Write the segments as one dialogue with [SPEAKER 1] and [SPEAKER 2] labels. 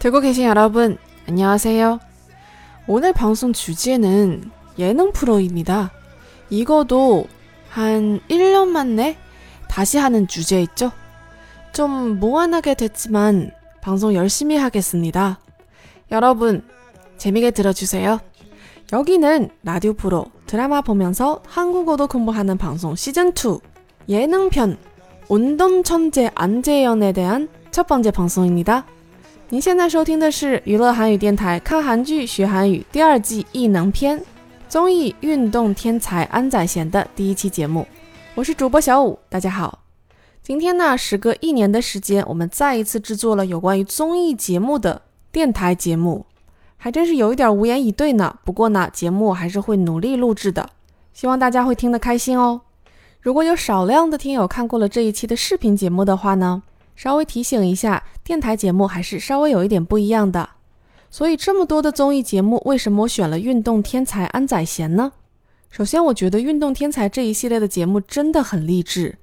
[SPEAKER 1] 듣고 계신 여러분, 안녕하세요. 오늘 방송 주제는 예능 프로입니다. 이거도 한 1년 만에 다시 하는 주제 있죠? 좀 무한하게 됐지만 방송 열심히 하겠습니다. 여러분, 재미게 들어주세요. 여기는 라디오 프로 드라마 보면서 한국어도 공부하는 방송 시즌2 예능편 운동 천재 안재현에 대한 첫 번째 방송입니다. 您现在收听的是娱乐韩语电台看韩剧学韩语第二季异能篇综艺运动天才安宰贤的第一期节目，我是主播小五，大家好。今天呢，时隔一年的时间，我们再一次制作了有关于综艺节目的电台节目，还真是有一点无言以对呢。不过呢，节目还是会努力录制的，希望大家会听得开心哦。如果有少量的听友看过了这一期的视频节目的话呢？稍微提醒一下，电台节目还是稍微有一点不一样的。所以这么多的综艺节目，为什么我选了运动天才安宰贤呢？首先，我觉得运动天才这一系列的节目真的很励志。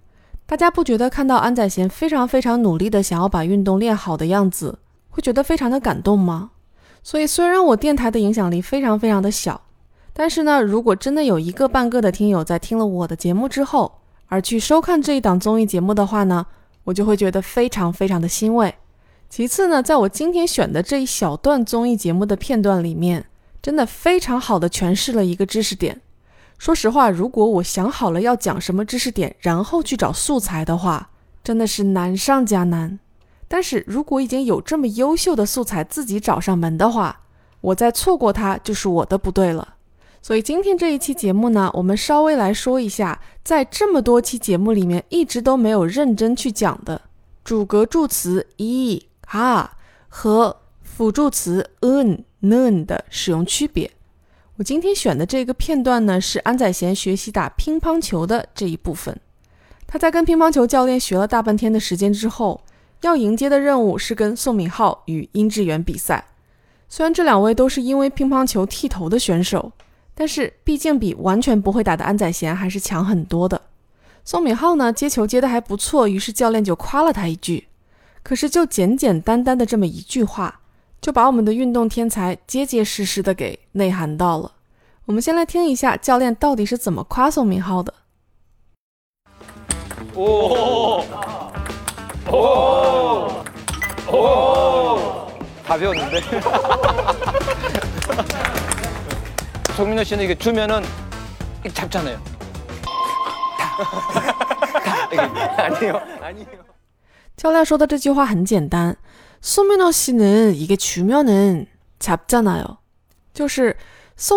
[SPEAKER 1] 大家不觉得看到安宰贤非常非常努力的想要把运动练好的样子，会觉得非常的感动吗？所以，虽然我电台的影响力非常非常的小，但是呢，如果真的有一个半个的听友在听了我的节目之后，而去收看这一档综艺节目的话呢？我就会觉得非常非常的欣慰。其次呢，在我今天选的这一小段综艺节目的片段里面，真的非常好的诠释了一个知识点。说实话，如果我想好了要讲什么知识点，然后去找素材的话，真的是难上加难。但是如果已经有这么优秀的素材自己找上门的话，我再错过它就是我的不对了。所以今天这一期节目呢，我们稍微来说一下，在这么多期节目里面，一直都没有认真去讲的主格助词 e、哈和辅助词 un、nun 的使用区别。我今天选的这个片段呢，是安宰贤学习打乒乓球的这一部分。他在跟乒乓球教练学了大半天的时间之后，要迎接的任务是跟宋敏浩与殷志源比赛。虽然这两位都是因为乒乓球剃头的选手。但是毕竟比完全不会打的安宰贤还是强很多的。宋敏浩呢接球接的还不错，于是教练就夸了他一句。可是就简简单单的这么一句话，就把我们的运动天才结结实实的给内涵到了。我们先来听一下教练到底是怎么夸宋敏浩的。哦
[SPEAKER 2] 哦哦！卡比你的。송민호 씨는 이게 주면은 잡잖아요. 아니요, 아니요.
[SPEAKER 1] 教练说的这句话很简单。宋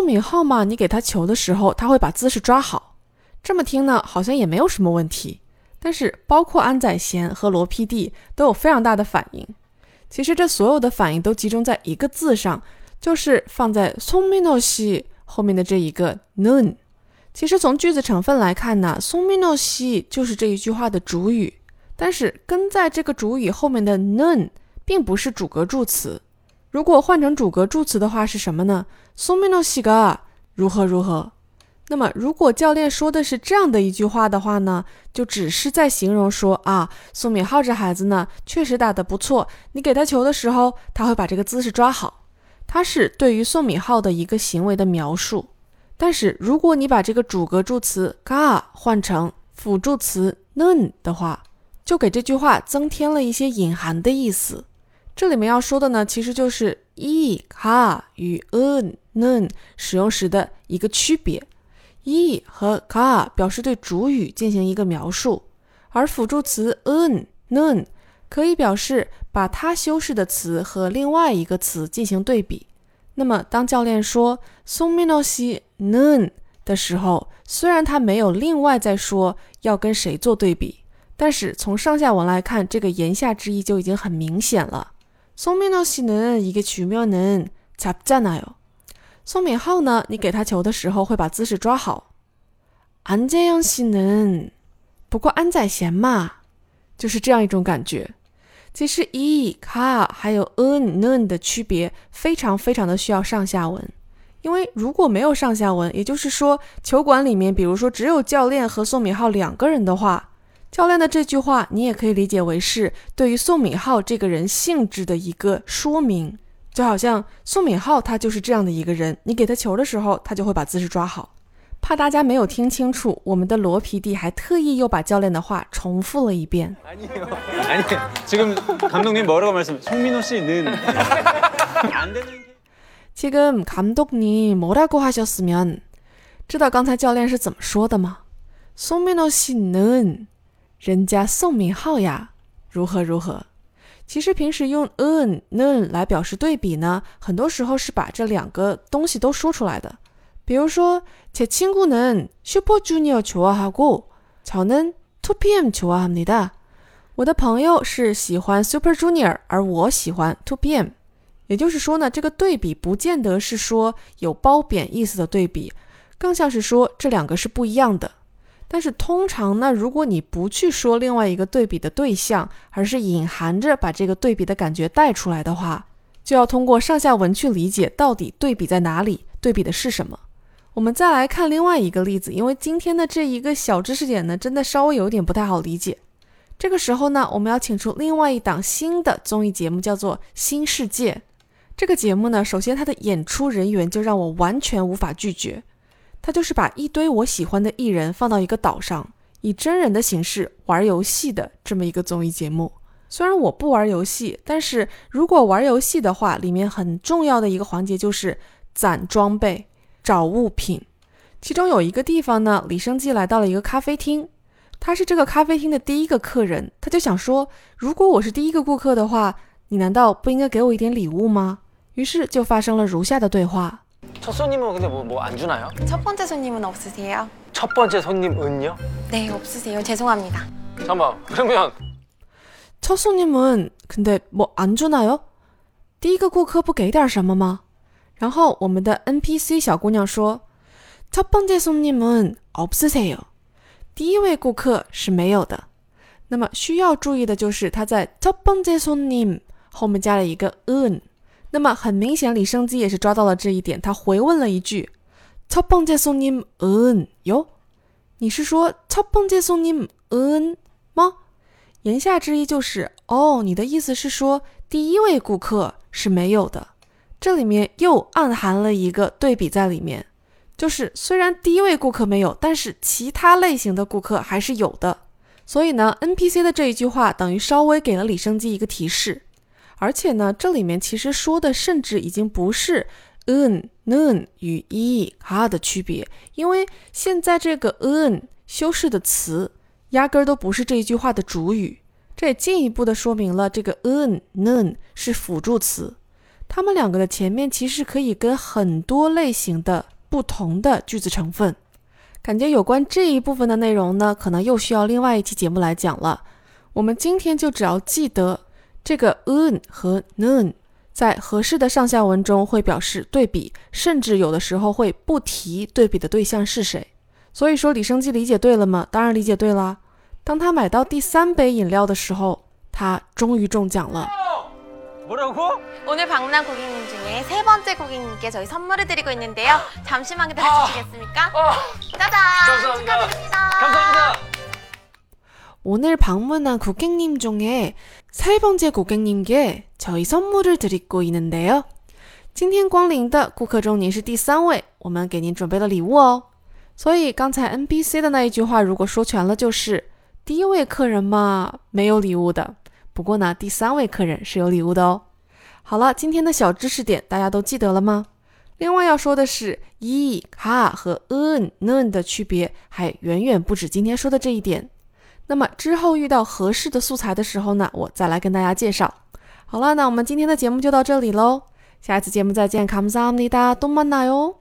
[SPEAKER 1] 敏浩嘛，你给他球的时候，他会把姿势抓好。这么听呢，好像也没有什么问题。但是包括安宰贤和罗 PD 后面的这一个 noon，其实从句子成分来看呢，苏米诺西就是这一句话的主语，但是跟在这个主语后面的 noon 并不是主格助词。如果换成主格助词的话是什么呢？苏米诺西嘎如何如何？那么如果教练说的是这样的一句话的话呢，就只是在形容说啊，宋敏浩这孩子呢确实打得不错，你给他球的时候他会把这个姿势抓好。它是对于宋敏浩的一个行为的描述，但是如果你把这个主格助词 ga 换成辅助词 nun 的话，就给这句话增添了一些隐含的意思。这里面要说的呢，其实就是 e ga 与 un nun 使用时的一个区别。e 和 ga 表示对主语进行一个描述，而辅助词 un nun 可以表示。把它修饰的词和另外一个词进行对比。那么，当教练说“松米诺西 noon” 的时候，虽然他没有另外再说要跟谁做对比，但是从上下文来看，这个言下之意就已经很明显了。松米诺西能一个曲妙能잡잖아 요。 宋敏浩呢，你给他球的时候会把姿势抓好。安재영씨 는， 不过安宰贤嘛，就是这样一种感觉。 其实 e、car 还有 un、nun 的区别非常非常的需要上下文，因为如果没有上下文，也就是说球馆里面，比如说只有教练和宋敏浩两个人的话，教练的这句话，你也可以理解为是对于宋敏浩这个人性质的一个说明，就好像宋敏浩他就是这样的一个人，你给他球的时候，他就会把姿势抓好。怕大家没有听清楚，我们的罗皮弟还特意又把教练的话重复了一遍。
[SPEAKER 3] 아니요. 아니 지금 감독님 뭐라고 말씀? 송민호 씨는 안 되는 게
[SPEAKER 1] 지금 감독님 뭐라고 하셨으면 知道刚才教练是怎么说的吗？宋민호 씨는人家宋敏浩呀，如何如何？其实平时用 n 는来表示对比呢，很多时候是把这两个东西都说出来的。 比如说，제 친구는 슈퍼주니어 좋아하고 저는 2PM 좋아합니다。我的朋友是喜欢 Super Junior，而我喜欢 2PM。也就是说呢，这个对比不见得是说有褒贬意思的对比，更像是说这两个是不一样的。但是通常呢，如果你不去说另外一个对比的对象，而是隐含着把这个对比的感觉带出来的话，就要通过上下文去理解到底对比在哪里，对比的是什么。 我们再来看另外一个例子，因为今天的这一个小知识点呢，真的稍微有点不太好理解。这个时候呢，我们要请出另外一档新的综艺节目，叫做《新世界》。这个节目呢，首先它的演出人员就让我完全无法拒绝。它就是把一堆我喜欢的艺人放到一个岛上，以真人的形式玩游戏的这么一个综艺节目。虽然我不玩游戏，但是如果玩游戏的话，里面很重要的一个环节就是攒装备、找物品。其中有一个地方呢，李生基来到了一个咖啡厅，他是这个咖啡厅的第一个客人，他就想说，如果我是第一个顾客的话，你难道不应该给我一点礼物吗？于是就发生了如下的对话。
[SPEAKER 3] 첫 손님은 근데 뭐 뭐 안 주나요?
[SPEAKER 4] 첫 번째 손님은 없으세요?
[SPEAKER 3] 첫 번째 손님은요?
[SPEAKER 4] 네, 없으세요. 죄송합니다.
[SPEAKER 3] 잠깐만 그러면
[SPEAKER 1] 첫 손님은 근데 뭐 안 주나요? 第一个顾客不给点什么吗？ 然后我们的 NPC 小姑娘说첫 번째 손님은 없으세요。第一位顾客是没有的。那么需要注意的就是它在첫 번째 손님后面加了一个 un。那么很明显，李生基也是抓到了这一点，他回问了一句첫 번째 손님 un 哟，你是说첫 번째 손님 un 吗？言下之意就是，哦，你的意思是说第一位顾客是没有的。 这里面又暗含了一个对比在里面，就是虽然第一位顾客没有，但是其他类型的顾客还是有的。所以呢，NPC 的这一句话等于稍微给了李生基一个提示，而且呢，这里面其实说的甚至已经不是 un、nun 与 i、ha 的区别，因为现在这个 un 修饰的词。压根儿都不是这一句话的主语，这也进一步的说明了这个 un、nun 是辅助词，它们两个的前面其实可以跟很多类型的不同的句子成分。感觉有关这一部分的内容呢，可能又需要另外一期节目来讲了。我们今天就只要记得这个 un 和 nun 在合适的上下文中会表示对比，甚至有的时候会不提对比的对象是谁。所以说李生基理解对了吗？当然理解对啦。当他买到第三杯饮料的时候，他终于中奖了。
[SPEAKER 3] 뭐라고?
[SPEAKER 4] 오늘 방문한 고객님 중에 세 번째 고객님께 저희 선물을 드리고 있는데요. 잠시만 기다려 주시겠습니까? 짜잔!
[SPEAKER 3] 감사합니다.
[SPEAKER 4] 축하드립니다.
[SPEAKER 3] 감사합니다.
[SPEAKER 1] 오늘 방문한 고객님 중에 세 번째 고객님께 저희 선물을 드리고 있는데요. 今天光临的顾客中，您是第三位，我们给您准备了礼物哦。所以刚才 NPC 的那一句话，如果说全了，就是第一位客人嘛，没有礼物的。 不过呢，第三位客人是有礼物的哦。好了，今天的小知识点大家都记得了吗？另外要说的是，i、ha 和 un、nun 的区别还远远不止今天说的这一点。那么之后遇到合适的素材的时候呢，我再来跟大家介绍。好了，那我们今天的节目就到这里喽，下一次节目再见，감사합니다，또 만나요。